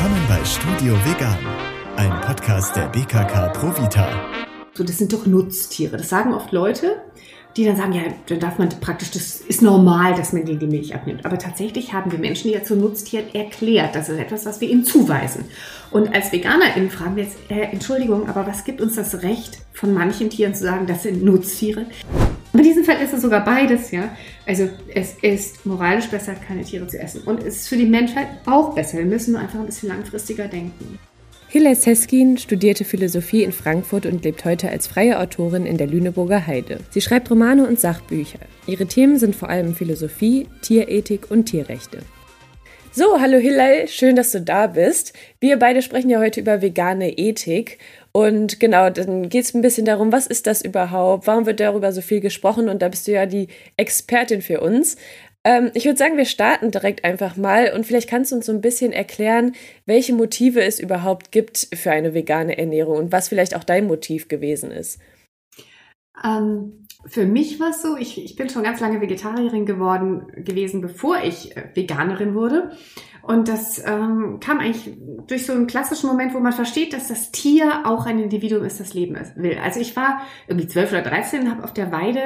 Willkommen bei Studio Vegan, ein Podcast der BKK Provita. So, das sind doch Nutztiere. Das sagen oft Leute, die dann sagen, ja, dann darf man praktisch, das ist normal, dass man denen die Milch abnimmt. Aber tatsächlich haben wir Menschen, ja zu Nutztieren erklärt. Das ist etwas, was wir ihnen zuweisen. Und als VeganerInnen fragen wir jetzt, äh, Entschuldigung, aber was gibt uns das Recht, von manchen Tieren zu sagen, das sind Nutztiere? In diesem Fall ist es sogar beides, ja. Also es ist moralisch besser, keine Tiere zu essen. Und es ist für die Menschheit auch besser. Wir müssen nur einfach ein bisschen langfristiger denken. Hilla Seskin studierte Philosophie in Frankfurt und lebt heute als freie Autorin in der Lüneburger Heide. Sie schreibt Romane und Sachbücher. Ihre Themen sind vor allem Philosophie, Tierethik und Tierrechte. So, hallo Hillel, schön, dass du da bist. Wir beide sprechen ja heute über vegane Ethik und genau, dann geht es ein bisschen darum, was ist das überhaupt? Warum wird darüber so viel gesprochen? Und da bist du ja die Expertin für uns. Ähm, ich würde sagen, wir starten direkt einfach mal und vielleicht kannst du uns so ein bisschen erklären, welche Motive es überhaupt gibt für eine vegane Ernährung und was vielleicht auch dein Motiv gewesen ist. Ähm, für mich war es so, ich, ich bin schon ganz lange Vegetarierin geworden gewesen, bevor ich äh, Veganerin wurde. Und das ähm, kam eigentlich durch so einen klassischen Moment, wo man versteht, dass das Tier auch ein Individuum ist, das Leben will. Also ich war irgendwie zwölf oder dreizehn, habe auf der Weide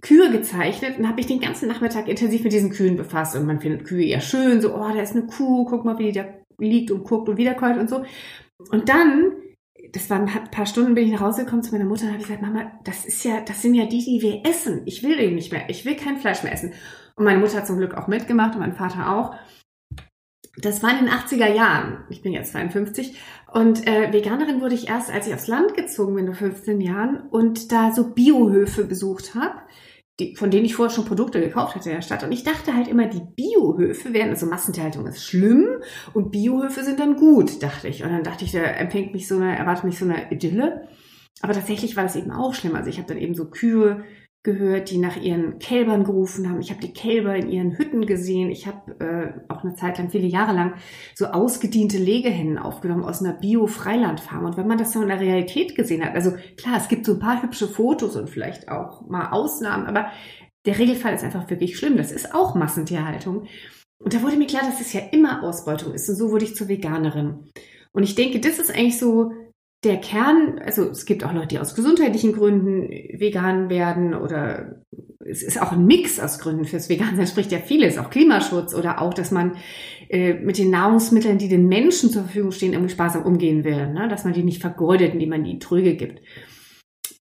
Kühe gezeichnet und habe mich den ganzen Nachmittag intensiv mit diesen Kühen befasst. Und man findet Kühe eher schön, so, oh, da ist eine Kuh, guck mal, wie die da liegt und guckt und wiederkäut und so. Und dann, das waren ein paar Stunden, bin ich nach Hause gekommen zu meiner Mutter und habe gesagt, Mama, das ist ja, das sind ja die, die wir essen. Ich will den nicht mehr. Ich will kein Fleisch mehr essen. Und meine Mutter hat zum Glück auch mitgemacht und mein Vater auch das war in den 80er Jahren. Ich bin jetzt 52. Und äh, Veganerin wurde ich erst, als ich aufs Land gezogen bin, vor 15 Jahren und da so Biohöfe besucht habe, die, von denen ich vorher schon Produkte gekauft hatte in der Stadt. Und ich dachte halt immer, die Biohöfe wären, also Massentierhaltung ist schlimm und Biohöfe sind dann gut, dachte ich. Und dann dachte ich, da empfängt mich so eine, erwartet mich so eine Idylle. Aber tatsächlich war das eben auch schlimm. Also ich habe dann eben so Kühe gehört, die nach ihren Kälbern gerufen haben. Ich habe die Kälber in ihren Hütten gesehen. Ich habe äh, auch eine Zeit lang, viele Jahre lang, so ausgediente Legehennen aufgenommen aus einer Bio-Freilandfarm. Und wenn man das so in der Realität gesehen hat, also klar, es gibt so ein paar hübsche Fotos und vielleicht auch mal Ausnahmen, aber der Regelfall ist einfach wirklich schlimm. Das ist auch Massentierhaltung. Und da wurde mir klar, dass es ja immer Ausbeutung ist. Und so wurde ich zur Veganerin. Und ich denke, das ist eigentlich so der Kern, also es gibt auch Leute, die aus gesundheitlichen Gründen vegan werden oder es ist auch ein Mix aus Gründen fürs Vegan. Da spricht ja vieles, auch Klimaschutz oder auch, dass man äh, mit den Nahrungsmitteln, die den Menschen zur Verfügung stehen, irgendwie sparsam umgehen will, ne? dass man die nicht vergeudet, indem man die Tröge gibt.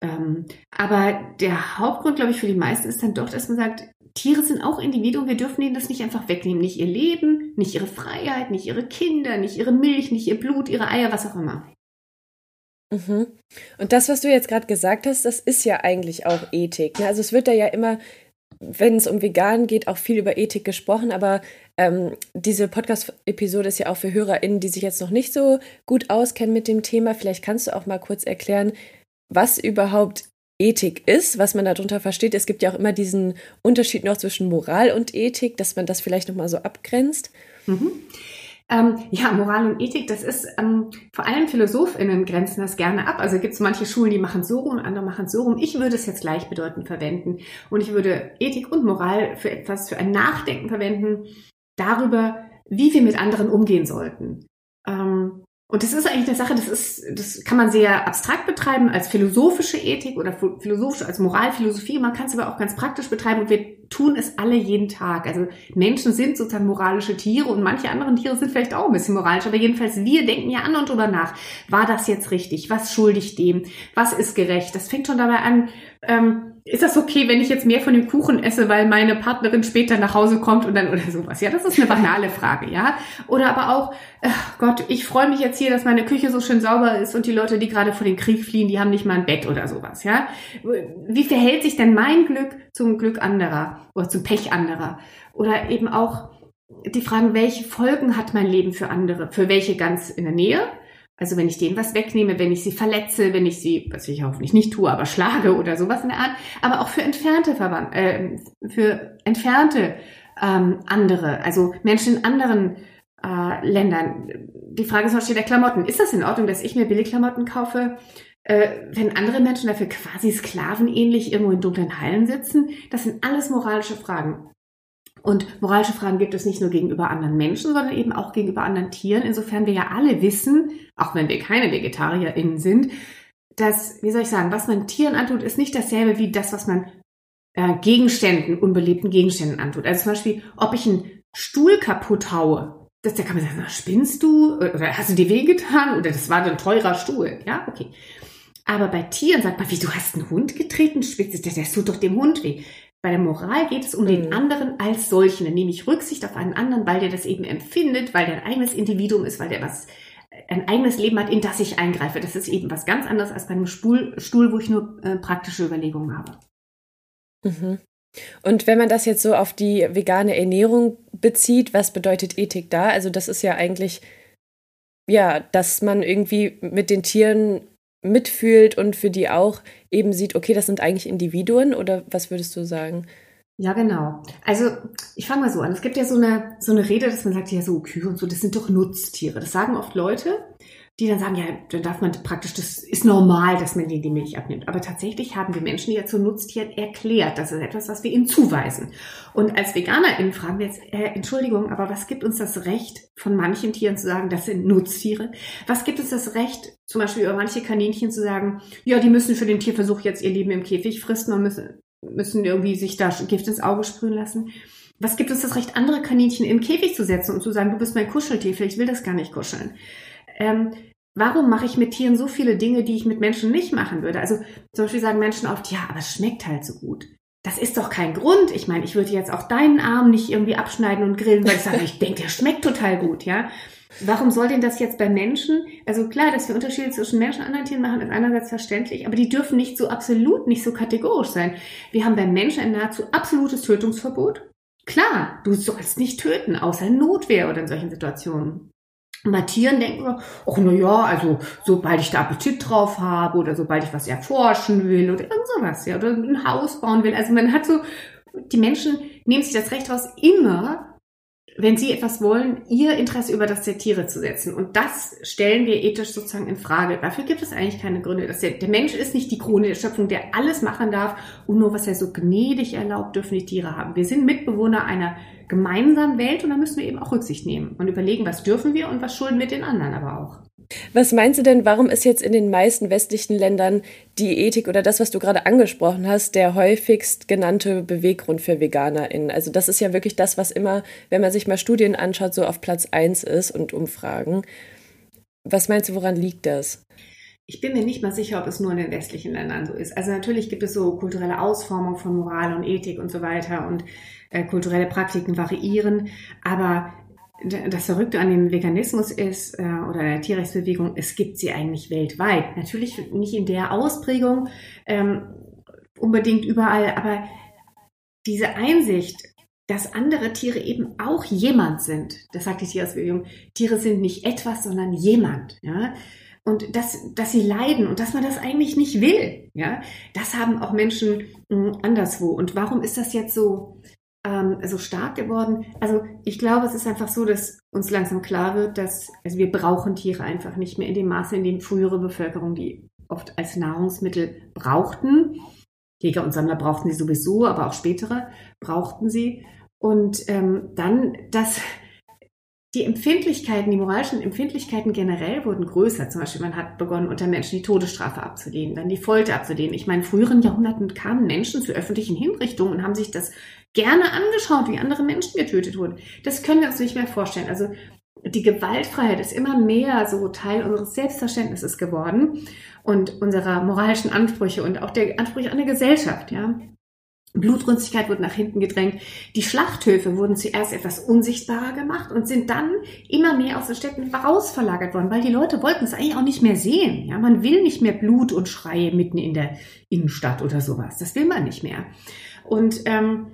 Ähm, aber der Hauptgrund, glaube ich, für die meisten ist dann doch, dass man sagt, Tiere sind auch Individuen, wir dürfen ihnen das nicht einfach wegnehmen. Nicht ihr Leben, nicht ihre Freiheit, nicht ihre Kinder, nicht ihre Milch, nicht ihr Blut, ihre Eier, was auch immer. Mhm. Und das, was du jetzt gerade gesagt hast, das ist ja eigentlich auch Ethik. Ne? Also es wird da ja immer, wenn es um Vegan geht, auch viel über Ethik gesprochen, aber ähm, diese Podcast-Episode ist ja auch für HörerInnen, die sich jetzt noch nicht so gut auskennen mit dem Thema. Vielleicht kannst du auch mal kurz erklären, was überhaupt Ethik ist, was man darunter versteht. Es gibt ja auch immer diesen Unterschied noch zwischen Moral und Ethik, dass man das vielleicht nochmal so abgrenzt. Mhm. Ähm, ja, Moral und Ethik, das ist ähm, vor allem PhilosophInnen grenzen das gerne ab. Also gibt es manche Schulen, die machen so rum, andere machen so rum. Ich würde es jetzt gleichbedeutend verwenden. Und ich würde Ethik und Moral für etwas, für ein Nachdenken verwenden darüber, wie wir mit anderen umgehen sollten. Ähm, und das ist eigentlich eine Sache, das ist, das kann man sehr abstrakt betreiben als philosophische Ethik oder philosophische, als Moralphilosophie. Man kann es aber auch ganz praktisch betreiben und wir tun es alle jeden Tag. Also Menschen sind sozusagen moralische Tiere und manche anderen Tiere sind vielleicht auch ein bisschen moralisch, aber jedenfalls wir denken ja an und drüber nach. War das jetzt richtig? Was schuldig dem? Was ist gerecht? Das fängt schon dabei an, ähm, ist das okay, wenn ich jetzt mehr von dem Kuchen esse, weil meine Partnerin später nach Hause kommt und dann oder sowas? Ja, das ist eine banale Frage, ja. Oder aber auch, ach Gott, ich freue mich jetzt hier, dass meine Küche so schön sauber ist und die Leute, die gerade vor den Krieg fliehen, die haben nicht mal ein Bett oder sowas, ja. Wie verhält sich denn mein Glück zum Glück anderer oder zum Pech anderer? Oder eben auch die Fragen, welche Folgen hat mein Leben für andere? Für welche ganz in der Nähe? Also wenn ich denen was wegnehme, wenn ich sie verletze, wenn ich sie, was ich hoffentlich nicht tue, aber schlage oder sowas in der Art, aber auch für entfernte Verwand äh, für entfernte ähm, andere, also Menschen in anderen äh, Ländern. Die Frage ist Beispiel der Klamotten. Ist das in Ordnung, dass ich mir Billigklamotten kaufe, äh, wenn andere Menschen dafür quasi sklavenähnlich irgendwo in dunklen Hallen sitzen? Das sind alles moralische Fragen. Und moralische Fragen gibt es nicht nur gegenüber anderen Menschen, sondern eben auch gegenüber anderen Tieren. Insofern wir ja alle wissen, auch wenn wir keine VegetarierInnen sind, dass, wie soll ich sagen, was man Tieren antut, ist nicht dasselbe wie das, was man äh, Gegenständen, unbelebten Gegenständen antut. Also zum Beispiel, ob ich einen Stuhl kaputt haue, das, da kann man sagen, spinnst du? Oder hast du dir wehgetan? Oder das war ein teurer Stuhl. Ja, okay. Aber bei Tieren sagt man, wie, du hast einen Hund getreten? Spitze, das, das tut doch dem Hund weh. Bei der Moral geht es um mhm. den anderen als solchen. Dann nehme ich Rücksicht auf einen anderen, weil der das eben empfindet, weil der ein eigenes Individuum ist, weil der was ein eigenes Leben hat, in das ich eingreife. Das ist eben was ganz anderes als bei einem Stuhl, Stuhl wo ich nur äh, praktische Überlegungen habe. Mhm. Und wenn man das jetzt so auf die vegane Ernährung bezieht, was bedeutet Ethik da? Also das ist ja eigentlich, ja, dass man irgendwie mit den Tieren mitfühlt und für die auch eben sieht, okay, das sind eigentlich Individuen oder was würdest du sagen? Ja, genau. Also ich fange mal so an. Es gibt ja so eine, so eine Rede, dass man sagt, ja, so Kühe und so, das sind doch Nutztiere. Das sagen oft Leute, die dann sagen, ja, dann darf man praktisch, das ist normal, dass man die Milch abnimmt. Aber tatsächlich haben wir Menschen, die ja zu Nutztieren erklärt. Das ist etwas, was wir ihnen zuweisen. Und als VeganerInnen fragen wir jetzt, äh, Entschuldigung, aber was gibt uns das Recht, von manchen Tieren zu sagen, das sind Nutztiere? Was gibt uns das Recht, zum Beispiel über manche Kaninchen zu sagen, ja, die müssen für den Tierversuch jetzt ihr Leben im Käfig fristen und müssen, müssen irgendwie sich da Gift ins Auge sprühen lassen? Was gibt uns das Recht, andere Kaninchen im Käfig zu setzen und zu sagen, du bist mein Kuscheltier, vielleicht will das gar nicht kuscheln? Ähm, warum mache ich mit Tieren so viele Dinge, die ich mit Menschen nicht machen würde? Also zum Beispiel sagen Menschen oft, ja, aber es schmeckt halt so gut. Das ist doch kein Grund. Ich meine, ich würde jetzt auch deinen Arm nicht irgendwie abschneiden und grillen, weil ich sage, ich denke, der schmeckt total gut, ja. Warum soll denn das jetzt bei Menschen? Also klar, dass wir Unterschiede zwischen Menschen und anderen Tieren machen, ist einerseits verständlich, aber die dürfen nicht so absolut, nicht so kategorisch sein. Wir haben bei Menschen ein nahezu absolutes Tötungsverbot. Klar, du sollst nicht töten, außer in Notwehr oder in solchen Situationen. Bei Tieren denken wir, ach na ja, also sobald ich da Appetit drauf habe oder sobald ich was erforschen will oder irgend sowas, ja, oder ein Haus bauen will. Also man hat so, die Menschen nehmen sich das Recht raus, immer, wenn sie etwas wollen, ihr Interesse über das der Tiere zu setzen. Und das stellen wir ethisch sozusagen in Frage. Dafür gibt es eigentlich keine Gründe. Dass der, der Mensch ist nicht die Krone der Schöpfung, der alles machen darf und nur was er so gnädig erlaubt, dürfen die Tiere haben. Wir sind Mitbewohner einer gemeinsamen Welt und da müssen wir eben auch Rücksicht nehmen und überlegen, was dürfen wir und was schulden wir den anderen aber auch. Was meinst du denn, warum ist jetzt in den meisten westlichen Ländern die Ethik oder das, was du gerade angesprochen hast, der häufigst genannte Beweggrund für VeganerInnen? Also das ist ja wirklich das, was immer, wenn man sich mal Studien anschaut, so auf Platz 1 ist und Umfragen. Was meinst du, woran liegt das? Ich bin mir nicht mal sicher, ob es nur in den westlichen Ländern so ist. Also natürlich gibt es so kulturelle Ausformung von Moral und Ethik und so weiter und äh, kulturelle Praktiken variieren, aber das Verrückte an dem Veganismus ist, äh, oder der Tierrechtsbewegung, es gibt sie eigentlich weltweit. Natürlich nicht in der Ausprägung ähm, unbedingt überall, aber diese Einsicht, dass andere Tiere eben auch jemand sind, das sagt die Tierrechtsbewegung, Tiere sind nicht etwas, sondern jemand. Ja? und dass, dass sie leiden und dass man das eigentlich nicht will. Ja, das haben auch Menschen mh, hm, anderswo. Und warum ist das jetzt so, ähm, so stark geworden? Also ich glaube, es ist einfach so, dass uns langsam klar wird, dass also wir brauchen Tiere einfach nicht mehr in dem Maße, in dem frühere Bevölkerung die oft als Nahrungsmittel brauchten. Jäger und Sammler brauchten sie sowieso, aber auch spätere brauchten sie. Und ähm, dann, dass die Empfindlichkeiten, die moralischen Empfindlichkeiten generell wurden größer. Zum Beispiel, man hat begonnen, unter Menschen die Todesstrafe abzulehnen, dann die Folter abzulehnen. Ich meine, in früheren Jahrhunderten kamen Menschen zu öffentlichen Hinrichtungen und haben sich das gerne angeschaut, wie andere Menschen getötet wurden. Das können wir uns nicht mehr vorstellen. Also die Gewaltfreiheit ist immer mehr so Teil unseres Selbstverständnisses geworden und unserer moralischen Ansprüche und auch der Ansprüche an der Gesellschaft, ja. Blutrünstigkeit wurde nach hinten gedrängt. Die Schlachthöfe wurden zuerst etwas unsichtbarer gemacht und sind dann immer mehr aus den Städten rausverlagert worden, weil die Leute wollten es eigentlich auch nicht mehr sehen. Ja, man will nicht mehr Blut und Schreie mitten in der Innenstadt oder sowas. Das will man nicht mehr. Und ähm,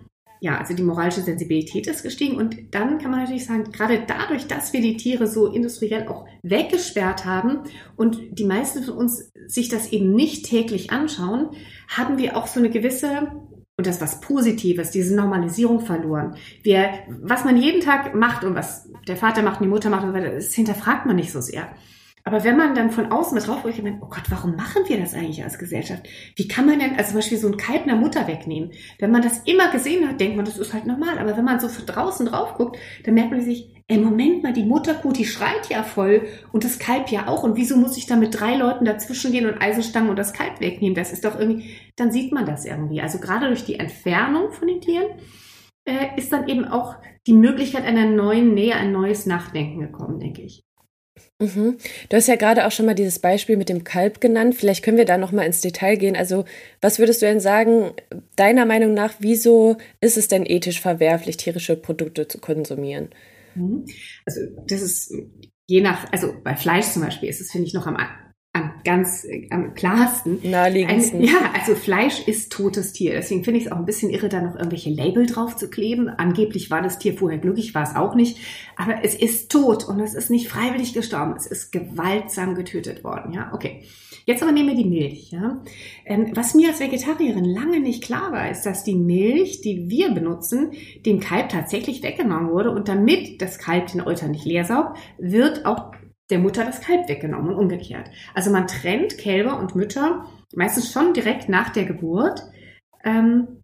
ja, also die moralische Sensibilität ist gestiegen und dann kann man natürlich sagen, gerade dadurch, dass wir die Tiere so industriell auch weggesperrt haben und die meisten von uns sich das eben nicht täglich anschauen, haben wir auch so eine gewisse und das was Positives, diese Normalisierung verloren. Wir, was man jeden Tag macht und was der Vater macht und die Mutter macht, das hinterfragt man nicht so sehr. Aber wenn man dann von außen mit drauf meine, oh Gott, warum machen wir das eigentlich als Gesellschaft? Wie kann man denn, also zum Beispiel so ein Kalb einer Mutter wegnehmen? Wenn man das immer gesehen hat, denkt man, das ist halt normal. Aber wenn man so von draußen drauf guckt, dann merkt man sich, ey, Moment mal, die Mutterkuh, die schreit ja voll und das Kalb ja auch. Und wieso muss ich da mit drei Leuten dazwischen gehen und Eisenstangen und das Kalb wegnehmen? Das ist doch irgendwie, dann sieht man das irgendwie. Also gerade durch die Entfernung von den Tieren äh, ist dann eben auch die Möglichkeit einer neuen Nähe, ein neues Nachdenken gekommen, denke ich. Mhm. Du hast ja gerade auch schon mal dieses Beispiel mit dem Kalb genannt. Vielleicht können wir da noch mal ins Detail gehen. Also, was würdest du denn sagen, deiner Meinung nach, wieso ist es denn ethisch verwerflich, tierische Produkte zu konsumieren? Mhm. Also, das ist je nach, also bei Fleisch zum Beispiel ist es, finde ich, noch am am ganz am klarsten. Naheliegendsten. Ein, ja, also Fleisch ist totes Tier. Deswegen finde ich es auch ein bisschen irre, da noch irgendwelche Label drauf zu kleben. Angeblich war das Tier vorher glücklich, war es auch nicht. Aber es ist tot und es ist nicht freiwillig gestorben. Es ist gewaltsam getötet worden. Ja, okay. Jetzt aber nehmen wir die Milch. Ja? Ähm, was mir als Vegetarierin lange nicht klar war, ist, dass die Milch, die wir benutzen, dem Kalb tatsächlich weggenommen wurde und damit das Kalb den Euter nicht leer saugt, wird auch der Mutter das Kalb weggenommen und umgekehrt. Also man trennt Kälber und Mütter meistens schon direkt nach der Geburt. Ähm,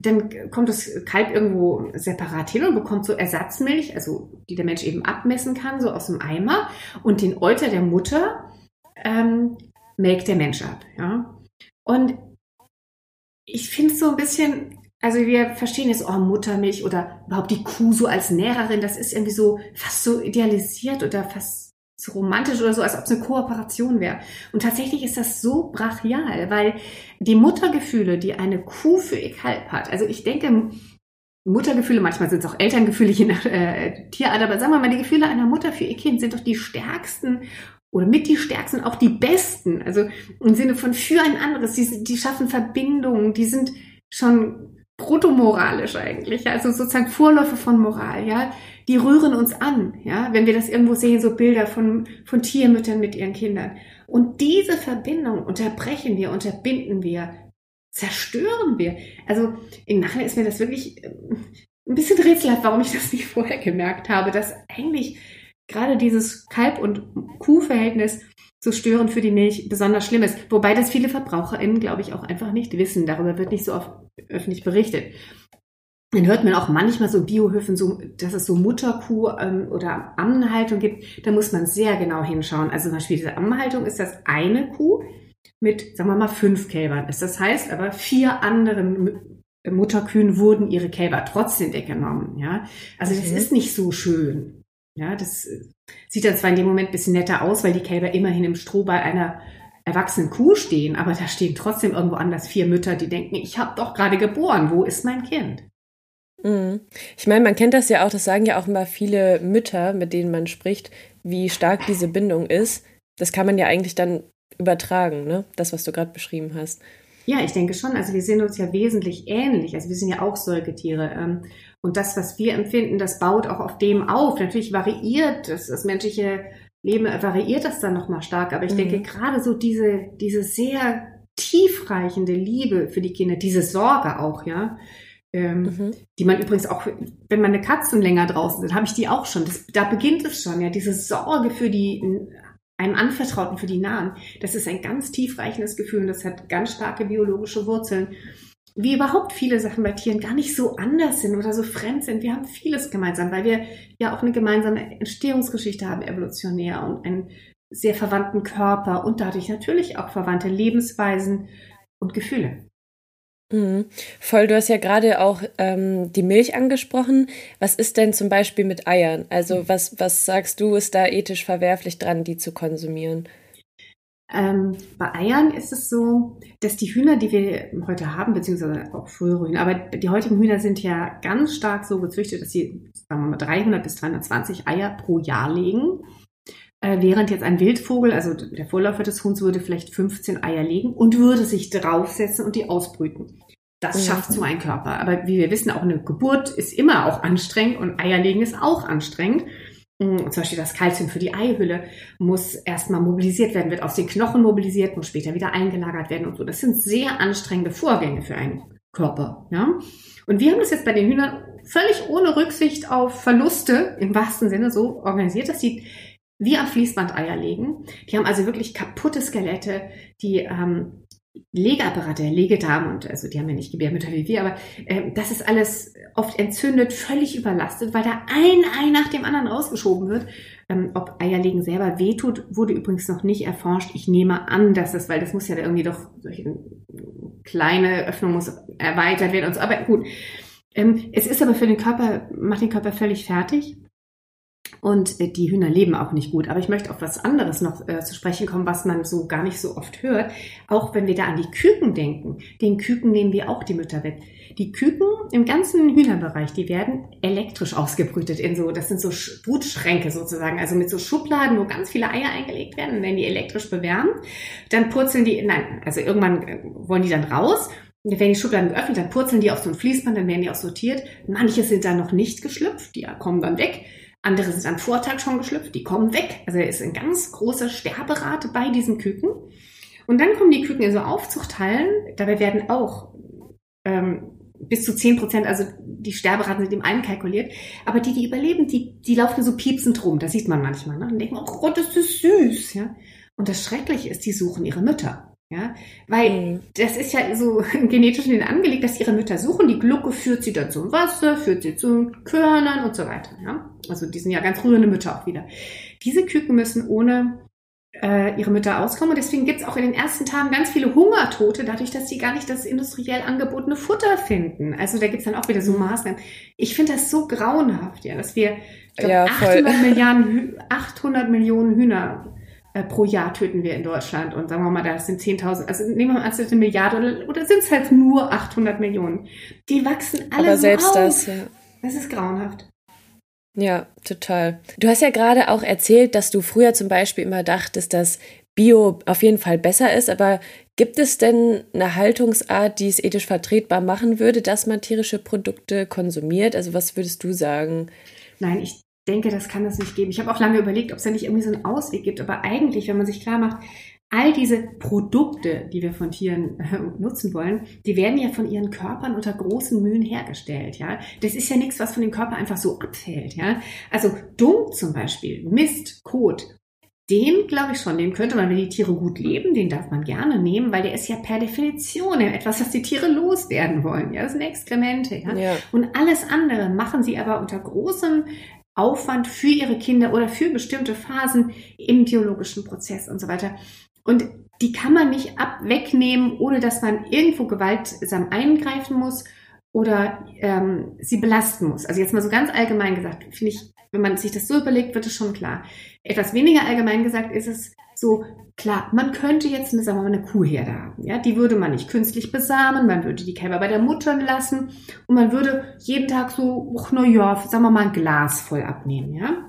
dann kommt das Kalb irgendwo separat hin und bekommt so Ersatzmilch, also die der Mensch eben abmessen kann, so aus dem Eimer. Und den Euter der Mutter ähm, melkt der Mensch ab. Ja? Und ich finde es so ein bisschen, also wir verstehen jetzt, oh, Muttermilch oder überhaupt die Kuh so als Näherin, das ist irgendwie so fast so idealisiert oder fast so romantisch oder so, als ob es eine Kooperation wäre. Und tatsächlich ist das so brachial, weil die Muttergefühle, die eine Kuh für ihr Kalb hat, also ich denke, Muttergefühle, manchmal sind es auch Elterngefühle je nach äh, Tierart, aber sagen wir mal, die Gefühle einer Mutter für ihr Kind sind doch die stärksten oder mit die stärksten, auch die besten. Also im Sinne von für ein anderes, die, die schaffen Verbindungen, die sind schon protomoralisch eigentlich, also sozusagen Vorläufe von Moral, ja die rühren uns an, ja, wenn wir das irgendwo sehen, so Bilder von, von Tiermüttern mit ihren Kindern. Und diese Verbindung unterbrechen wir, unterbinden wir, zerstören wir. Also im Nachhinein ist mir das wirklich äh, ein bisschen rätselhaft, warum ich das nicht vorher gemerkt habe, dass eigentlich gerade dieses Kalb- und Kuhverhältnis zu stören für die Milch besonders schlimm ist. Wobei das viele VerbraucherInnen, glaube ich, auch einfach nicht wissen. Darüber wird nicht so oft öffentlich berichtet dann hört man auch manchmal so Biohöfen, so, dass es so Mutterkuh ähm, oder Ammenhaltung gibt. Da muss man sehr genau hinschauen. Also zum Beispiel diese Ammenhaltung ist das eine Kuh mit, sagen wir mal, fünf Kälbern. Ist das heißt, aber vier anderen Mutterkühen wurden ihre Kälber trotzdem weggenommen. Ja, also das mhm. ist nicht so schön. Ja, das äh, sieht dann zwar in dem Moment ein bisschen netter aus, weil die Kälber immerhin im Stroh bei einer erwachsenen Kuh stehen, aber da stehen trotzdem irgendwo anders vier Mütter, die denken, ich habe doch gerade geboren, wo ist mein Kind? Mhm. Ich meine, man kennt das ja auch, das sagen ja auch immer viele Mütter, mit denen man spricht, wie stark diese Bindung ist. Das kann man ja eigentlich dann übertragen, ne? Das, was du gerade beschrieben hast. Ja, ich denke schon. Also wir sind uns ja wesentlich ähnlich. Also wir sind ja auch Säugetiere. Ähm, und das, was wir empfinden, das baut auch auf dem auf. Natürlich variiert das, das menschliche Leben, variiert das dann nochmal stark. Aber ich mhm. denke gerade so diese, diese sehr tiefreichende Liebe für die Kinder, diese Sorge auch, ja, ähm, mhm. Die man übrigens auch, wenn meine Katzen länger draußen sind, habe ich die auch schon. Das, da beginnt es schon, ja, diese Sorge für die einem Anvertrauten, für die Nahen. Das ist ein ganz tiefreichendes Gefühl und das hat ganz starke biologische Wurzeln. Wie überhaupt viele Sachen bei Tieren gar nicht so anders sind oder so fremd sind. Wir haben vieles gemeinsam, weil wir ja auch eine gemeinsame Entstehungsgeschichte haben, evolutionär und einen sehr verwandten Körper und dadurch natürlich auch verwandte Lebensweisen und Gefühle. Mhm. Voll, du hast ja gerade auch ähm, die Milch angesprochen. Was ist denn zum Beispiel mit Eiern? Also mhm. was, was sagst du, ist da ethisch verwerflich dran, die zu konsumieren? Ähm, bei Eiern ist es so, dass die Hühner, die wir heute haben, beziehungsweise auch frühere Hühner, aber die heutigen Hühner sind ja ganz stark so gezüchtet, dass sie, sagen wir mal, 300 bis 320 Eier pro Jahr legen. Äh, während jetzt ein Wildvogel, also der Vorläufer des Huhns, würde vielleicht 15 Eier legen und würde sich draufsetzen und die ausbrüten. Das mhm. schafft so ein Körper. Aber wie wir wissen, auch eine Geburt ist immer auch anstrengend und Eierlegen ist auch anstrengend. Mm, zum Beispiel das Kalzium für die Eihülle muss erstmal mobilisiert werden, wird aus den Knochen mobilisiert, muss später wieder eingelagert werden und so. Das sind sehr anstrengende Vorgänge für einen Körper. Ja? Und wir haben das jetzt bei den Hühnern völlig ohne Rücksicht auf Verluste im wahrsten Sinne so organisiert, dass die wie am Fließband Eier legen. Die haben also wirklich kaputte Skelette, die ähm, Legeapparate, Legedarm und also die haben ja nicht Gebärmütter wie wir, aber äh, das ist alles oft entzündet, völlig überlastet, weil da ein Ei nach dem anderen rausgeschoben wird. Ähm, ob Eierlegen selber wehtut, wurde übrigens noch nicht erforscht. Ich nehme an, dass das, weil das muss ja irgendwie doch eine kleine Öffnung muss erweitert werden und so. Aber gut, ähm, es ist aber für den Körper, macht den Körper völlig fertig. Und äh, die Hühner leben auch nicht gut. Aber ich möchte auf was anderes noch äh, zu sprechen kommen, was man so gar nicht so oft hört. Auch wenn wir da an die Küken denken. Den Küken nehmen wir auch die Mütter weg. Die Küken im ganzen Hühnerbereich, die werden elektrisch ausgebrütet in so, das sind so Brutschränke sozusagen, also mit so Schubladen, wo ganz viele Eier eingelegt werden, dann werden die elektrisch bewärmt. Dann purzeln die, nein, also irgendwann äh, wollen die dann raus werden die Schubladen geöffnet, dann purzeln die auf so ein Fließband, dann werden die auch sortiert. Manche sind dann noch nicht geschlüpft, die kommen dann weg. Andere sind am Vortag schon geschlüpft, die kommen weg. Also er ist eine ganz große Sterberate bei diesen Küken. Und dann kommen die Küken in so Aufzuchthallen. Dabei werden auch ähm, bis zu 10 Prozent, also die Sterberaten sind im einen kalkuliert. Aber die, die überleben, die, die laufen so piepsend rum. Das sieht man manchmal. Ne? Und denken, oh Gott, das ist süß. Ja? Und das Schreckliche ist, die suchen ihre Mütter. Ja, weil mhm. das ist ja so genetisch in denen angelegt, dass ihre Mütter suchen. Die Glucke führt sie dann zum Wasser, führt sie zu Körnern und so weiter. Ja? Also die sind ja ganz rührende Mütter auch wieder. Diese Küken müssen ohne äh, ihre Mütter auskommen. Und deswegen gibt es auch in den ersten Tagen ganz viele Hungertote, dadurch, dass sie gar nicht das industriell angebotene Futter finden. Also da gibt es dann auch wieder so mhm. Maßnahmen. Ich finde das so grauenhaft, ja, dass wir glaub, ja, 800, Milliarden, 800 Millionen Hühner äh, pro Jahr töten wir in Deutschland und sagen wir mal, das sind 10.000, also nehmen wir mal an, es ist eine Milliarde oder, oder sind es halt nur 800 Millionen. Die wachsen alle Aber so selbst auf. das, ja. Das ist grauenhaft. Ja, total. Du hast ja gerade auch erzählt, dass du früher zum Beispiel immer dachtest, dass Bio auf jeden Fall besser ist, aber gibt es denn eine Haltungsart, die es ethisch vertretbar machen würde, dass man tierische Produkte konsumiert? Also was würdest du sagen? Nein, ich denke, das kann es nicht geben. Ich habe auch lange überlegt, ob es da nicht irgendwie so einen Ausweg gibt. Aber eigentlich, wenn man sich klar macht, all diese Produkte, die wir von Tieren äh, nutzen wollen, die werden ja von ihren Körpern unter großen Mühen hergestellt, ja. Das ist ja nichts, was von dem Körper einfach so abfällt, ja. Also Dung zum Beispiel, Mist, Kot, den glaube ich schon, den könnte man, wenn die Tiere gut leben, den darf man gerne nehmen, weil der ist ja per Definition etwas, was die Tiere loswerden wollen. Ja, das sind Exkremente. Ja? ja? Und alles andere machen sie aber unter großem Aufwand für ihre Kinder oder für bestimmte Phasen im biologischen Prozess und so weiter. Und die kann man nicht ab wegnehmen, ohne dass man irgendwo gewaltsam eingreifen muss oder ähm, sie belasten muss. Also jetzt mal so ganz allgemein gesagt, finde ich, wenn man sich das so überlegt, wird es schon klar. Etwas weniger allgemein gesagt ist es so, klar, man könnte jetzt eine, sagen wir mal, eine Kuhherde haben. Ja, die würde man nicht künstlich besamen, man würde die Kälber bei der Mutter lassen und man würde jeden Tag so, ach, na ja, sagen wir mal, ein Glas voll abnehmen, ja.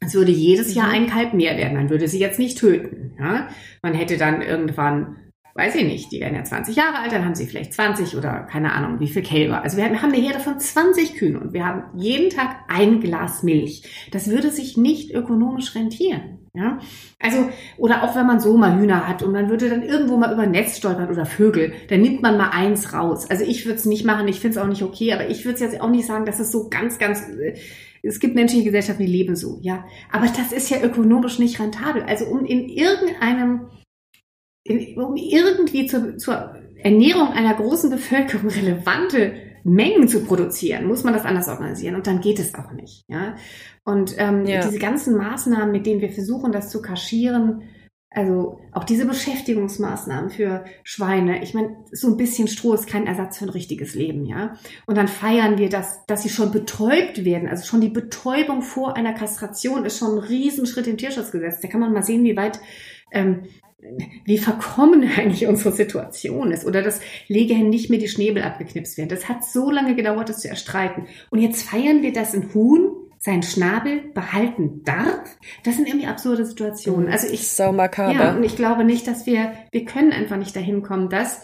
Es würde jedes Jahr mhm. ein Kalb mehr werden. Man würde sie jetzt nicht töten. Ja? Man hätte dann irgendwann, weiß ich nicht, die werden ja 20 Jahre alt, dann haben sie vielleicht 20 oder keine Ahnung, wie viel Kälber. Also wir haben eine Herde von 20 Kühen und wir haben jeden Tag ein Glas Milch. Das würde sich nicht ökonomisch rentieren. Ja, also, oder auch wenn man so mal Hühner hat und man würde dann irgendwo mal über ein Netz stolpern oder Vögel, dann nimmt man mal eins raus. Also ich würde es nicht machen, ich finde es auch nicht okay, aber ich würde es jetzt auch nicht sagen, dass es so ganz, ganz, äh, es gibt Menschen in der Gesellschaft, die leben so, ja. Aber das ist ja ökonomisch nicht rentabel. Also um in irgendeinem, in, um irgendwie zur, zur Ernährung einer großen Bevölkerung relevante Mengen zu produzieren, muss man das anders organisieren und dann geht es auch nicht. Ja? Und ähm, ja. diese ganzen Maßnahmen, mit denen wir versuchen, das zu kaschieren, also auch diese Beschäftigungsmaßnahmen für Schweine, ich meine, so ein bisschen Stroh ist kein Ersatz für ein richtiges Leben, ja. Und dann feiern wir das, dass sie schon betäubt werden. Also schon die Betäubung vor einer Kastration ist schon ein Riesenschritt im Tierschutzgesetz. Da kann man mal sehen, wie weit ähm, wie verkommen eigentlich unsere Situation ist oder dass Legehennen nicht mehr die Schnäbel abgeknipst werden. Das hat so lange gedauert, das zu erstreiten. Und jetzt feiern wir, dass ein Huhn seinen Schnabel behalten darf. Das sind irgendwie absurde Situationen. Also ich, so makaber. Ja, und ich glaube nicht, dass wir, wir können einfach nicht dahin kommen, dass,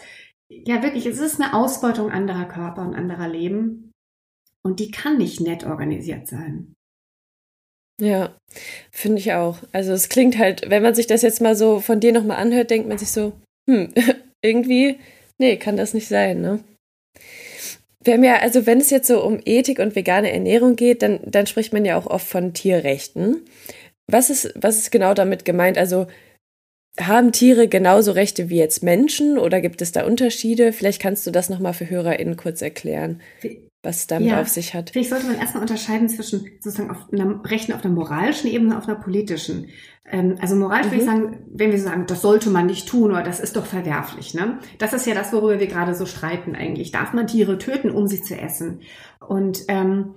ja wirklich, es ist eine Ausbeutung anderer Körper und anderer Leben. Und die kann nicht nett organisiert sein. Ja, finde ich auch. Also es klingt halt, wenn man sich das jetzt mal so von dir nochmal anhört, denkt man sich so, hm, irgendwie, nee, kann das nicht sein, ne? Wir haben ja, also wenn es jetzt so um Ethik und vegane Ernährung geht, dann, dann spricht man ja auch oft von Tierrechten. Was ist, was ist genau damit gemeint? Also haben Tiere genauso Rechte wie jetzt Menschen oder gibt es da Unterschiede? Vielleicht kannst du das nochmal für HörerInnen kurz erklären, was es damit ja, auf sich hat. Vielleicht sollte man erstmal unterscheiden zwischen sozusagen auf einer Rechten auf einer moralischen Ebene und auf einer politischen. Ähm, also moralisch mhm. würde ich mhm. sagen, wenn wir sagen, das sollte man nicht tun oder das ist doch verwerflich. Ne? Das ist ja das, worüber wir gerade so streiten eigentlich. Darf man Tiere töten, um sie zu essen? Und ähm,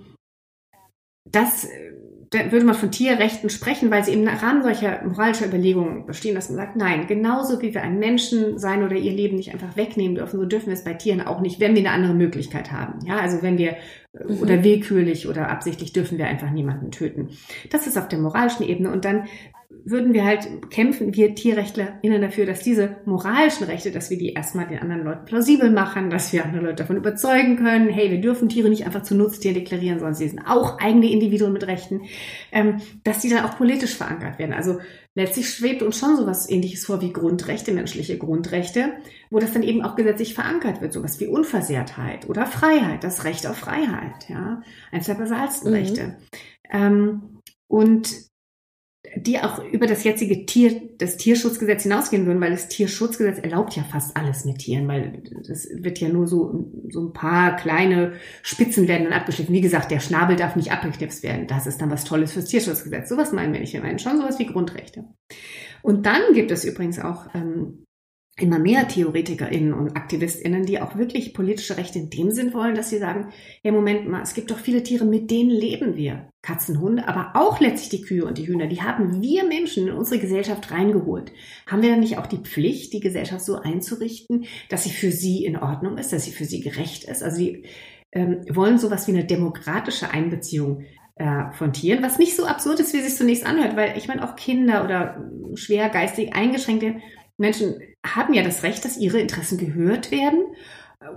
das da würde man von Tierrechten sprechen, weil sie im Rahmen solcher moralischer Überlegungen bestehen, dass man sagt, nein, genauso wie wir einem Menschen sein oder ihr Leben nicht einfach wegnehmen dürfen, so dürfen wir es bei Tieren auch nicht, wenn wir eine andere Möglichkeit haben. Ja, also wenn wir mhm. oder willkürlich oder absichtlich dürfen wir einfach niemanden töten. Das ist auf der moralischen Ebene und dann würden wir halt kämpfen, wir TierrechtlerInnen dafür, dass diese moralischen Rechte, dass wir die erstmal den anderen Leuten plausibel machen, dass wir andere Leute davon überzeugen können, hey, wir dürfen Tiere nicht einfach zu Nutztieren deklarieren, sondern sie sind auch eigene Individuen mit Rechten, ähm, dass die dann auch politisch verankert werden. Also letztlich schwebt uns schon sowas ähnliches vor wie Grundrechte, menschliche Grundrechte, wo das dann eben auch gesetzlich verankert wird, sowas wie Unversehrtheit oder Freiheit, das Recht auf Freiheit, ja, eines der basalsten mhm. Rechte. Ähm, und die auch über das jetzige Tier, das Tierschutzgesetz hinausgehen würden, weil das Tierschutzgesetz erlaubt ja fast alles mit Tieren, weil das wird ja nur so, so ein paar kleine Spitzen werden dann abgeschnitten. Wie gesagt, der Schnabel darf nicht abgeknipst werden. Das ist dann was Tolles fürs Tierschutzgesetz. Sowas meinen wir nicht. Wir meinen schon sowas wie Grundrechte. Und dann gibt es übrigens auch ähm, immer mehr TheoretikerInnen und AktivistInnen, die auch wirklich politische Rechte in dem Sinn wollen, dass sie sagen, ja, Moment mal, es gibt doch viele Tiere, mit denen leben wir. Katzen, Hunde, aber auch letztlich die Kühe und die Hühner, die haben wir Menschen in unsere Gesellschaft reingeholt. Haben wir dann nicht auch die Pflicht, die Gesellschaft so einzurichten, dass sie für sie in Ordnung ist, dass sie für sie gerecht ist? Also sie ähm, wollen sowas wie eine demokratische Einbeziehung äh, von Tieren, was nicht so absurd ist, wie es sich zunächst anhört, weil ich meine, auch Kinder oder schwer geistig eingeschränkte Menschen haben ja das Recht, dass ihre Interessen gehört werden.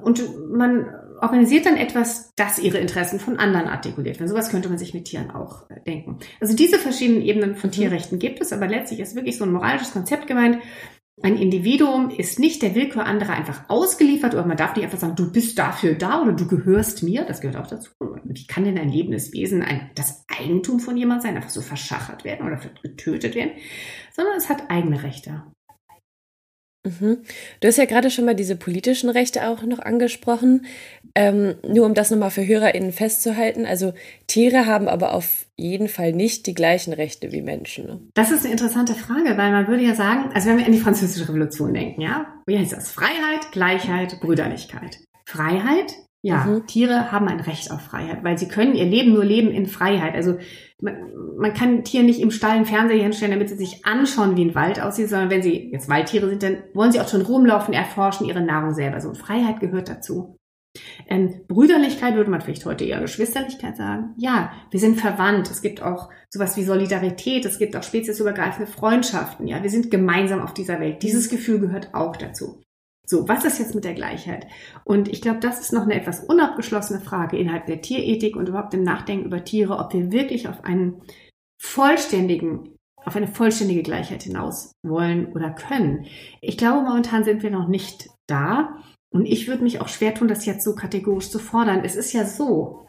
Und man organisiert dann etwas, das ihre Interessen von anderen artikuliert werden. Sowas könnte man sich mit Tieren auch äh, denken. Also diese verschiedenen Ebenen von mhm. Tierrechten gibt es, aber letztlich ist wirklich so ein moralisches Konzept gemeint. Ein Individuum ist nicht der Willkür anderer einfach ausgeliefert oder man darf nicht einfach sagen, du bist dafür da oder du gehörst mir. Das gehört auch dazu. Wie kann denn ein lebendes Wesen ein, das Eigentum von jemand sein, einfach so verschachert werden oder getötet werden? Sondern es hat eigene Rechte. Mhm. Du hast ja gerade schon mal diese politischen Rechte auch noch angesprochen. Ähm, nur um das nochmal für HörerInnen festzuhalten. Also Tiere haben aber auf jeden Fall nicht die gleichen Rechte wie Menschen. Ne? Das ist eine interessante Frage, weil man würde ja sagen, also wenn wir an die Französische Revolution denken, ja, wie heißt das? Freiheit, Gleichheit, Brüderlichkeit. Freiheit ja, mhm. Tiere haben ein Recht auf Freiheit, weil sie können ihr Leben nur leben in Freiheit. Also man, man kann Tiere nicht im Stall einen Fernseher hinstellen, damit sie sich anschauen, wie ein Wald aussieht, sondern wenn sie jetzt Waldtiere sind, dann wollen sie auch schon rumlaufen, erforschen ihre Nahrung selber. So Freiheit gehört dazu. Ähm, Brüderlichkeit würde man vielleicht heute eher Geschwisterlichkeit sagen. Ja, wir sind verwandt. Es gibt auch sowas wie Solidarität. Es gibt auch speziesübergreifende Freundschaften. Ja, wir sind gemeinsam auf dieser Welt. Dieses Gefühl gehört auch dazu. So, was ist jetzt mit der Gleichheit? Und ich glaube, das ist noch eine etwas unabgeschlossene Frage innerhalb der Tierethik und überhaupt im Nachdenken über Tiere, ob wir wirklich auf einen vollständigen, auf eine vollständige Gleichheit hinaus wollen oder können. Ich glaube, momentan sind wir noch nicht da. Und ich würde mich auch schwer tun, das jetzt so kategorisch zu fordern. Es ist ja so,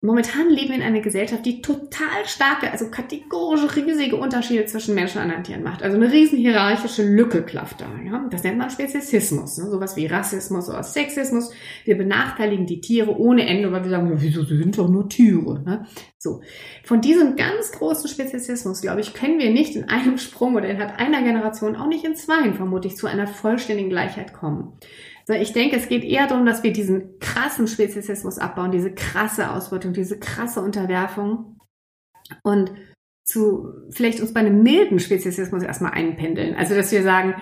Momentan leben wir in einer Gesellschaft, die total starke, also kategorische, riesige Unterschiede zwischen Menschen und anderen Tieren macht. Also eine riesen hierarchische Lücke klafft da. Ja? Das nennt man Speziesismus, ne? sowas wie Rassismus oder Sexismus. Wir benachteiligen die Tiere ohne Ende, weil wir sagen, ja, wieso sie sind doch nur Tiere. Ne? So. Von diesem ganz großen Speziesismus, glaube ich, können wir nicht in einem Sprung oder innerhalb einer Generation, auch nicht in zweien vermutlich, zu einer vollständigen Gleichheit kommen. Ich denke, es geht eher darum, dass wir diesen krassen Speziesismus abbauen, diese krasse Ausbeutung, diese krasse Unterwerfung und zu vielleicht uns bei einem milden Speziesismus erstmal einpendeln. Also, dass wir sagen,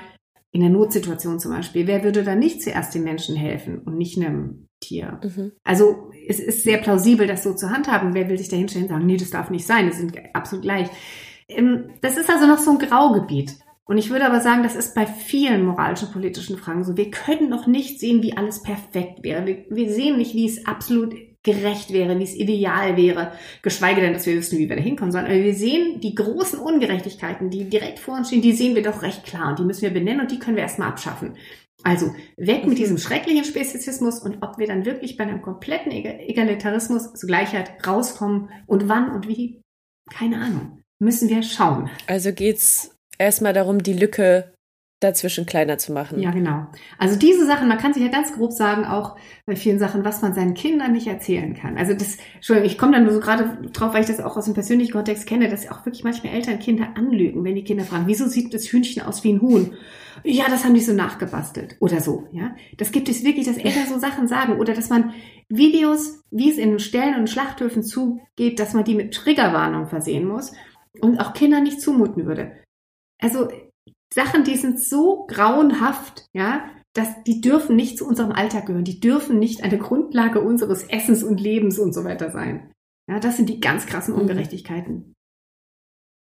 in der Notsituation zum Beispiel, wer würde da nicht zuerst den Menschen helfen und nicht einem Tier? Mhm. Also, es ist sehr plausibel, das so zu handhaben. Wer will sich da hinstellen und sagen, nee, das darf nicht sein, das sind absolut gleich. Ähm, das ist also noch so ein Graugebiet. Und ich würde aber sagen, das ist bei vielen moralischen politischen Fragen so. Wir können noch nicht sehen, wie alles perfekt wäre. Wir, wir sehen nicht, wie es absolut gerecht wäre, wie es ideal wäre, geschweige denn, dass wir wissen, wie wir da hinkommen sollen. Aber wir sehen die großen Ungerechtigkeiten, die direkt vor uns stehen, die sehen wir doch recht klar und die müssen wir benennen und die können wir erstmal abschaffen. Also weg mit diesem schrecklichen Spezizismus und ob wir dann wirklich bei einem kompletten Egalitarismus zur Gleichheit rauskommen und wann und wie, keine Ahnung. müssen wir schauen. Also geht es erstmal darum, die Lücke dazwischen kleiner zu machen. Ja, genau. Also diese Sachen, man kann sich ja ganz grob sagen, auch bei vielen Sachen, was man seinen Kindern nicht erzählen kann. Also das, Entschuldigung, ich komme dann nur so gerade drauf, weil ich das auch aus dem persönlichen Kontext kenne, dass auch wirklich manchmal Eltern Kinder anlügen, wenn die Kinder fragen, wieso sieht das Hühnchen aus wie ein Huhn? Ja, das haben die so nachgebastelt oder so, ja. Das gibt es wirklich, dass Eltern so Sachen sagen oder dass man Videos, wie es in Stellen und Schlachthöfen zugeht, dass man die mit Triggerwarnung versehen muss und auch Kindern nicht zumuten würde. Also Sachen, die sind so grauenhaft, ja, dass die dürfen nicht zu unserem Alltag gehören. Die dürfen nicht eine Grundlage unseres Essens und Lebens und so weiter sein. Ja, das sind die ganz krassen mhm. Ungerechtigkeiten.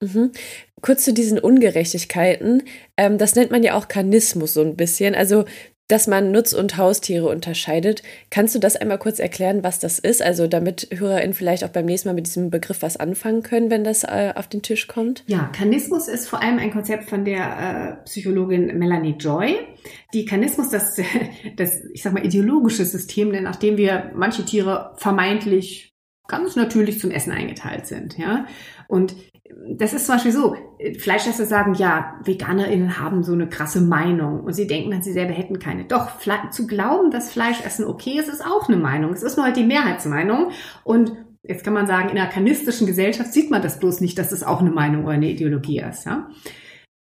Mhm. Kurz zu diesen Ungerechtigkeiten. Ähm, das nennt man ja auch Karnismus so ein bisschen. Also dass man Nutz- und Haustiere unterscheidet. Kannst du das einmal kurz erklären, was das ist? Also damit HörerInnen vielleicht auch beim nächsten Mal mit diesem Begriff was anfangen können, wenn das äh, auf den Tisch kommt? Ja, Kanismus ist vor allem ein Konzept von der äh, Psychologin Melanie Joy. Die Kanismus, das, das, ich sag mal, ideologische System, denn nachdem wir manche Tiere vermeintlich ganz natürlich zum Essen eingeteilt sind, ja. Und das ist zum Beispiel so, Fleischesser sagen, ja, VeganerInnen haben so eine krasse Meinung und sie denken dann, sie selber hätten keine. Doch, zu glauben, dass Fleischessen okay ist, ist auch eine Meinung. Es ist nur halt die Mehrheitsmeinung und jetzt kann man sagen, in einer kanistischen Gesellschaft sieht man das bloß nicht, dass es auch eine Meinung oder eine Ideologie ist, ja,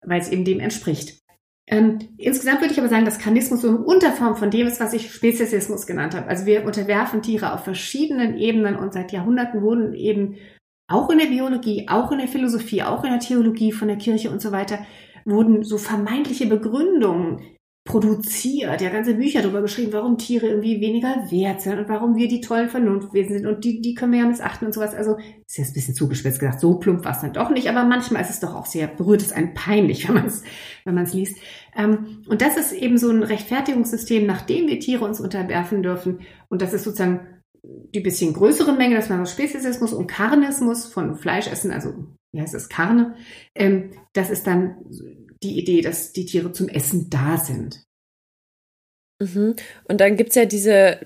weil es eben dem entspricht. Ähm, insgesamt würde ich aber sagen, dass Kanismus so eine Unterform von dem ist, was ich Speziesismus genannt habe. Also wir unterwerfen Tiere auf verschiedenen Ebenen und seit Jahrhunderten wurden eben auch in der Biologie, auch in der Philosophie, auch in der Theologie von der Kirche und so weiter, wurden so vermeintliche Begründungen produziert, ja ganze Bücher darüber geschrieben, warum Tiere irgendwie weniger wert sind und warum wir die tollen Vernunftwesen sind und die, die können wir ja missachten und sowas. Also ist jetzt ein bisschen zugespitzt gesagt, so plump war es dann doch nicht, aber manchmal ist es doch auch sehr berührt es einen peinlich, wenn man es wenn man es liest. Ähm, und das ist eben so ein Rechtfertigungssystem, nachdem wir Tiere uns unterwerfen dürfen. Und das ist sozusagen die bisschen größeren Menge, das war Speziesismus und Karnismus von Fleischessen, also wie heißt es, Karne, ähm, das ist dann die Idee, dass die Tiere zum Essen da sind. Mhm. Und dann gibt es ja diese,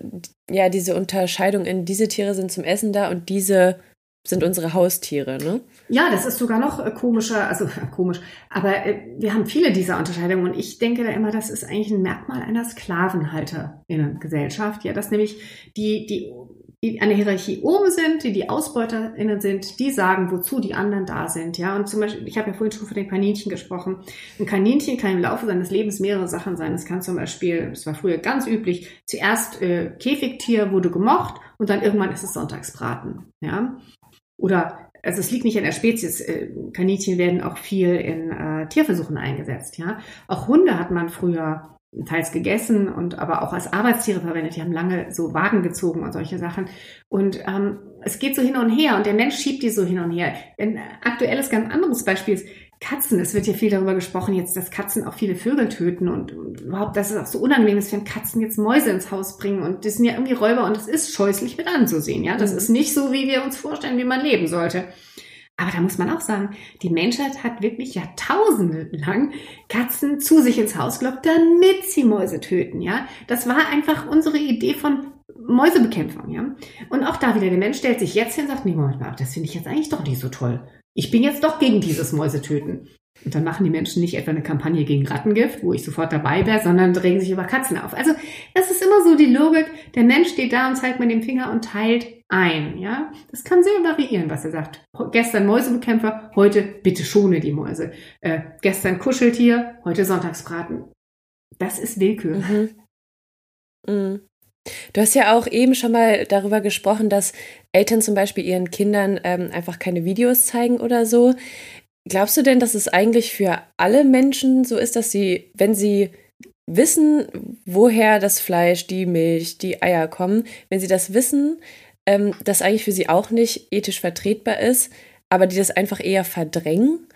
ja, diese Unterscheidung in diese Tiere sind zum Essen da und diese sind unsere Haustiere, ne? Ja, das ist sogar noch äh, komischer, also komisch. Aber äh, wir haben viele dieser Unterscheidungen und ich denke da immer, das ist eigentlich ein Merkmal einer Sklavenhalterinnen-Gesellschaft. Ja, dass nämlich die, die, die an der Hierarchie oben sind, die die AusbeuterInnen sind, die sagen, wozu die anderen da sind. Ja, und zum Beispiel, ich habe ja vorhin schon von den Kaninchen gesprochen. Ein Kaninchen kann im Laufe seines Lebens mehrere Sachen sein. Es kann zum Beispiel, es war früher ganz üblich, zuerst äh, Käfigtier wurde gemocht und dann irgendwann ist es Sonntagsbraten. Ja, oder also es liegt nicht an der Spezies. Äh, Kaninchen werden auch viel in äh, Tierversuchen eingesetzt. Ja, auch Hunde hat man früher teils gegessen und aber auch als Arbeitstiere verwendet. Die haben lange so Wagen gezogen und solche Sachen. Und ähm, es geht so hin und her und der Mensch schiebt die so hin und her. Ein aktuelles ganz anderes Beispiel ist Katzen. Es wird ja viel darüber gesprochen jetzt, dass Katzen auch viele Vögel töten und, und überhaupt, dass es auch so unangenehm ist, wenn Katzen jetzt Mäuse ins Haus bringen und das sind ja irgendwie Räuber und das ist scheußlich mit anzusehen. Ja, das mhm. ist nicht so, wie wir uns vorstellen, wie man leben sollte. Aber da muss man auch sagen, die Menschheit hat wirklich Jahrtausende lang Katzen zu sich ins Haus gelockt, damit sie Mäuse töten, ja. Das war einfach unsere Idee von Mäusebekämpfung, ja. Und auch da wieder, der Mensch stellt sich jetzt hin und sagt, nee, Moment mal, das finde ich jetzt eigentlich doch nicht so toll. Ich bin jetzt doch gegen dieses Mäusetöten. Und dann machen die Menschen nicht etwa eine Kampagne gegen Rattengift, wo ich sofort dabei wäre, sondern regen sich über Katzen auf. Also das ist immer so die Logik, der Mensch steht da und zeigt mit dem Finger und teilt ein. Ja, Das kann sehr variieren, was er sagt. Gestern Mäusebekämpfer, heute bitte schone die Mäuse. Äh, gestern Kuscheltier, heute Sonntagsbraten. Das ist Willkür. Mhm. Mhm. Du hast ja auch eben schon mal darüber gesprochen, dass Eltern zum Beispiel ihren Kindern ähm, einfach keine Videos zeigen oder so. Glaubst du denn, dass es eigentlich für alle Menschen so ist, dass sie, wenn sie wissen, woher das Fleisch, die Milch, die Eier kommen, wenn sie das wissen, ähm, das eigentlich für sie auch nicht ethisch vertretbar ist, aber die das einfach eher verdrängen?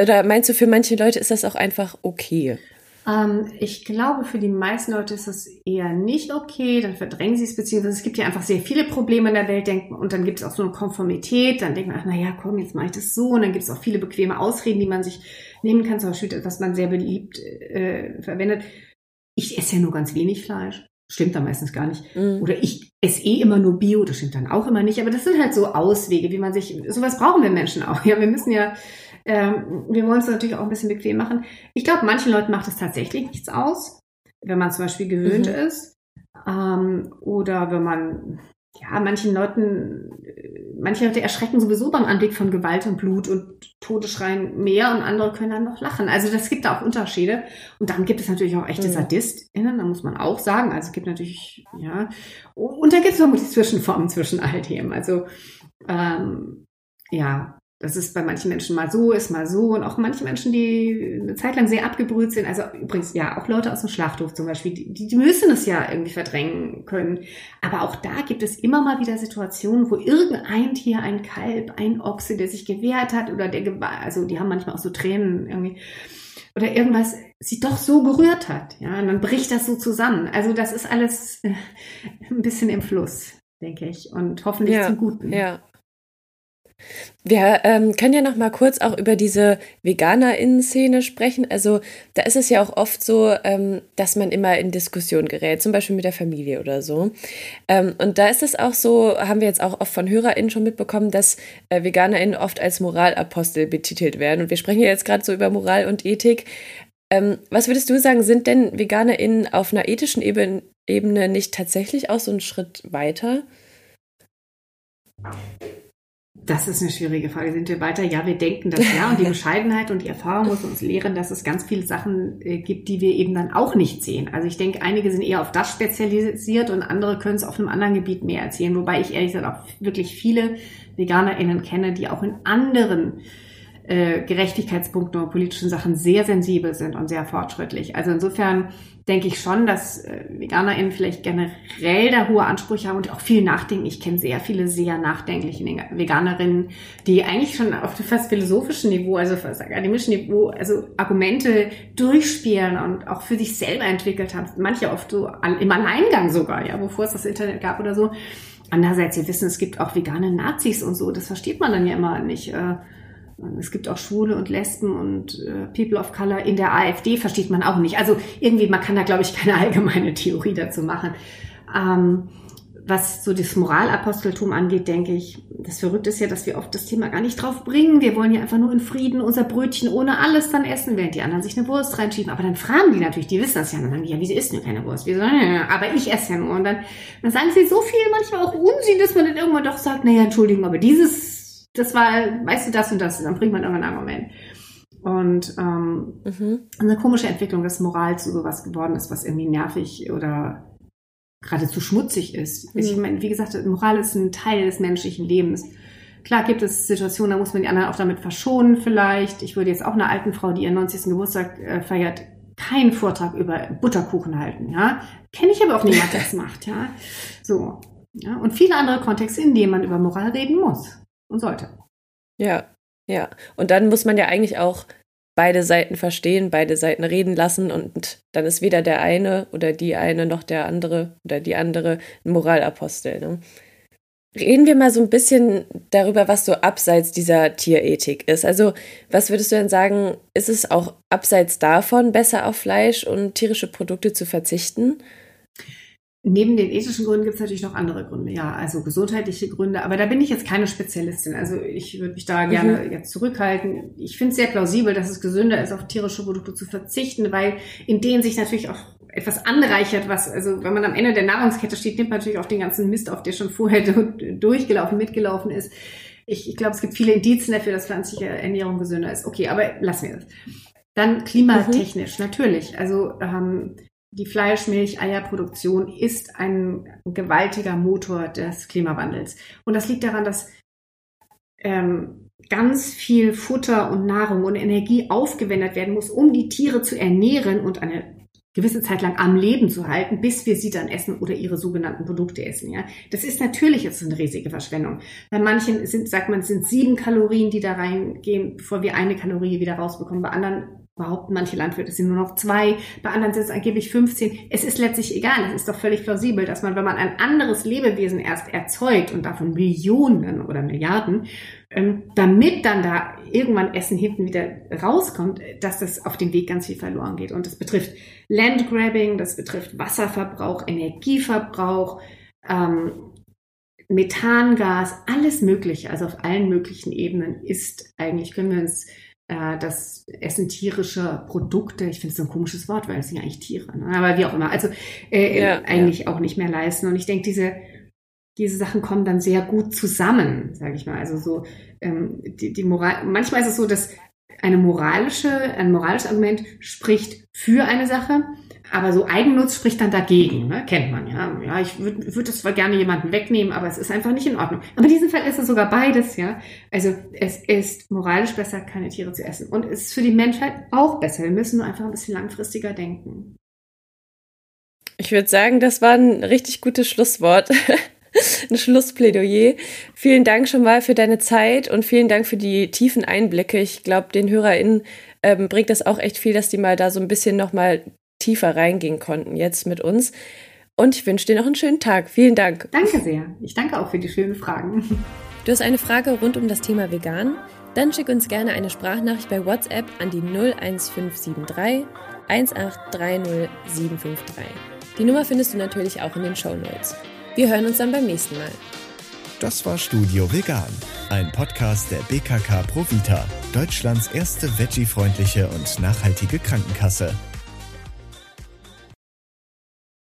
Oder meinst du, für manche Leute ist das auch einfach okay? Ähm, ich glaube, für die meisten Leute ist es eher nicht okay. Dann verdrängen sie es, beziehungsweise es gibt ja einfach sehr viele Probleme in der Welt denken, und dann gibt es auch so eine Konformität. Dann denkt man, ach, naja, komm, jetzt mache ich das so. Und dann gibt es auch viele bequeme Ausreden, die man sich nehmen kann. Zum Beispiel, was man sehr beliebt äh, verwendet. Ich esse ja nur ganz wenig Fleisch. Stimmt dann meistens gar nicht. Mhm. Oder ich esse eh immer nur Bio, das stimmt dann auch immer nicht. Aber das sind halt so Auswege, wie man sich, sowas brauchen wir Menschen auch. Ja, wir müssen ja, ähm, wir wollen es natürlich auch ein bisschen bequem machen. Ich glaube, manchen Leuten macht es tatsächlich nichts aus, wenn man zum Beispiel gewöhnt mhm. ist. Ähm, oder wenn man ja, manchen Leuten, manche Leute erschrecken sowieso beim Anblick von Gewalt und Blut und Todesschreien mehr und andere können dann noch lachen. Also das gibt da auch Unterschiede. Und dann gibt es natürlich auch echte mhm. SadistInnen, da muss man auch sagen. Also es gibt natürlich, ja, und da gibt es vermutlich Zwischenformen zwischen all dem. Also ähm, ja, das ist bei manchen Menschen mal so, ist mal so. Und auch manche Menschen, die eine Zeit lang sehr abgebrüht sind, also übrigens ja auch Leute aus dem Schlachthof zum Beispiel, die, die müssen es ja irgendwie verdrängen können. Aber auch da gibt es immer mal wieder Situationen, wo irgendein Tier, ein Kalb, ein Ochse, der sich gewehrt hat oder der, also die haben manchmal auch so Tränen irgendwie oder irgendwas sie doch so gerührt hat. Ja, und dann bricht das so zusammen. Also das ist alles äh, ein bisschen im Fluss, denke ich, und hoffentlich ja, zum Guten. Ja. Wir ähm, können ja noch mal kurz auch über diese VeganerInnen-Szene sprechen. Also da ist es ja auch oft so, ähm, dass man immer in Diskussion gerät, zum Beispiel mit der Familie oder so. Ähm, und da ist es auch so, haben wir jetzt auch oft von HörerInnen schon mitbekommen, dass äh, VeganerInnen oft als Moralapostel betitelt werden. Und wir sprechen ja jetzt gerade so über Moral und Ethik. Ähm, was würdest du sagen, sind denn VeganerInnen auf einer ethischen Ebene, Ebene nicht tatsächlich auch so einen Schritt weiter? Das ist eine schwierige Frage. Sind wir weiter? Ja, wir denken das ja. Und die Bescheidenheit und die Erfahrung muss uns lehren, dass es ganz viele Sachen äh, gibt, die wir eben dann auch nicht sehen. Also ich denke, einige sind eher auf das spezialisiert und andere können es auf einem anderen Gebiet mehr erzählen. Wobei ich ehrlich gesagt auch wirklich viele VeganerInnen kenne, die auch in anderen äh, Gerechtigkeitspunkten oder politischen Sachen sehr sensibel sind und sehr fortschrittlich. Also insofern denke ich schon, dass äh, VeganerInnen vielleicht generell da hohe Ansprüche haben und auch viel nachdenken. Ich kenne sehr viele sehr nachdenkliche Veganerinnen, die eigentlich schon auf dem fast philosophischen Niveau, also fast akademischen Niveau, also Argumente durchspielen und auch für sich selber entwickelt haben. Manche oft so im Alleingang sogar, ja, bevor es das Internet gab oder so. Andererseits, wir wissen, es gibt auch vegane Nazis und so. Das versteht man dann ja immer nicht. Äh, es gibt auch Schwule und Lesben und äh, People of Color in der AfD, versteht man auch nicht. Also irgendwie, man kann da, glaube ich, keine allgemeine Theorie dazu machen. Ähm, was so das Moralaposteltum angeht, denke ich, das Verrückte ist ja, dass wir oft das Thema gar nicht drauf bringen. Wir wollen ja einfach nur in Frieden unser Brötchen ohne alles dann essen, während die anderen sich eine Wurst reinschieben. Aber dann fragen die natürlich, die wissen das ja, dann sagen die, ja, wieso isst du keine Wurst? Wieso? Aber ich esse ja nur. Und dann, dann sagen sie so viel manchmal auch Unsinn, dass man dann irgendwann doch sagt, naja, Entschuldigung, aber dieses das war, weißt du, das und das, dann bringt man irgendwann ein Argument. Und ähm, mhm. eine komische Entwicklung, dass Moral zu sowas geworden ist, was irgendwie nervig oder geradezu schmutzig ist. Mhm. Ich meine, wie gesagt, Moral ist ein Teil des menschlichen Lebens. Klar gibt es Situationen, da muss man die anderen auch damit verschonen vielleicht. Ich würde jetzt auch einer alten Frau, die ihren 90. Geburtstag äh, feiert, keinen Vortrag über Butterkuchen halten, ja. Kenne ich aber auch niemand, der das macht, ja. So. Ja, und viele andere Kontexte, in denen man über Moral reden muss und sollte. Ja, ja. Und dann muss man ja eigentlich auch beide Seiten verstehen, beide Seiten reden lassen und dann ist weder der eine oder die eine noch der andere oder die andere ein Moralapostel. Ne? Reden wir mal so ein bisschen darüber, was so abseits dieser Tierethik ist. Also, was würdest du denn sagen, ist es auch abseits davon besser auf Fleisch und tierische Produkte zu verzichten? Neben den ethischen Gründen gibt es natürlich noch andere Gründe, ja, also gesundheitliche Gründe, aber da bin ich jetzt keine Spezialistin. Also ich würde mich da gerne mhm. jetzt zurückhalten. Ich finde es sehr plausibel, dass es gesünder ist, auf tierische Produkte zu verzichten, weil in denen sich natürlich auch etwas anreichert, was, also wenn man am Ende der Nahrungskette steht, nimmt man natürlich auch den ganzen Mist auf, der schon vorher durchgelaufen, mitgelaufen ist. Ich, ich glaube, es gibt viele Indizien dafür, dass pflanzliche Ernährung gesünder ist. Okay, aber lassen wir das. Dann klimatechnisch, mhm. natürlich. Also ähm, die Fleisch-, Milch-, Eierproduktion ist ein gewaltiger Motor des Klimawandels. Und das liegt daran, dass ähm, ganz viel Futter und Nahrung und Energie aufgewendet werden muss, um die Tiere zu ernähren und eine gewisse Zeit lang am Leben zu halten, bis wir sie dann essen oder ihre sogenannten Produkte essen. Ja, das ist natürlich jetzt eine riesige Verschwendung. Bei manchen sind, sagt man, es sind sieben Kalorien, die da reingehen, bevor wir eine Kalorie wieder rausbekommen. Bei anderen behaupten manche Landwirte, es sind nur noch zwei, bei anderen sind es angeblich 15. Es ist letztlich egal, es ist doch völlig plausibel, dass man, wenn man ein anderes Lebewesen erst erzeugt und davon Millionen oder Milliarden, ähm, damit dann da irgendwann Essen hinten wieder rauskommt, dass das auf dem Weg ganz viel verloren geht. Und das betrifft Landgrabbing, das betrifft Wasserverbrauch, Energieverbrauch, ähm, Methangas, alles Mögliche, also auf allen möglichen Ebenen ist eigentlich, können wir uns äh, das Essen tierischer Produkte, ich finde es so ein komisches Wort, weil es sind ja eigentlich Tiere, ne? aber wie auch immer, also äh, ja, eigentlich ja. auch nicht mehr leisten. Und ich denke, diese, diese Sachen kommen dann sehr gut zusammen, sage ich mal. Also so ähm, die, die Moral, manchmal ist es so, dass eine moralische, ein moralisches Argument spricht für eine Sache, aber so Eigennutz spricht dann dagegen, ne? kennt man ja. Ja, ich würde würd das zwar gerne jemanden wegnehmen, aber es ist einfach nicht in Ordnung. Aber in diesem Fall ist es sogar beides, ja. Also es ist moralisch besser, keine Tiere zu essen. Und es ist für die Menschheit auch besser. Wir müssen nur einfach ein bisschen langfristiger denken. Ich würde sagen, das war ein richtig gutes Schlusswort. ein Schlussplädoyer. Vielen Dank schon mal für deine Zeit und vielen Dank für die tiefen Einblicke. Ich glaube, den HörerInnen ähm, bringt das auch echt viel, dass die mal da so ein bisschen nochmal tiefer reingehen konnten jetzt mit uns. Und ich wünsche dir noch einen schönen Tag. Vielen Dank. Danke sehr. Ich danke auch für die schönen Fragen. Du hast eine Frage rund um das Thema Vegan? Dann schick uns gerne eine Sprachnachricht bei WhatsApp an die 01573 1830753. Die Nummer findest du natürlich auch in den Show Notes. Wir hören uns dann beim nächsten Mal. Das war Studio Vegan, ein Podcast der BKK Provita, Deutschlands erste veggie-freundliche und nachhaltige Krankenkasse.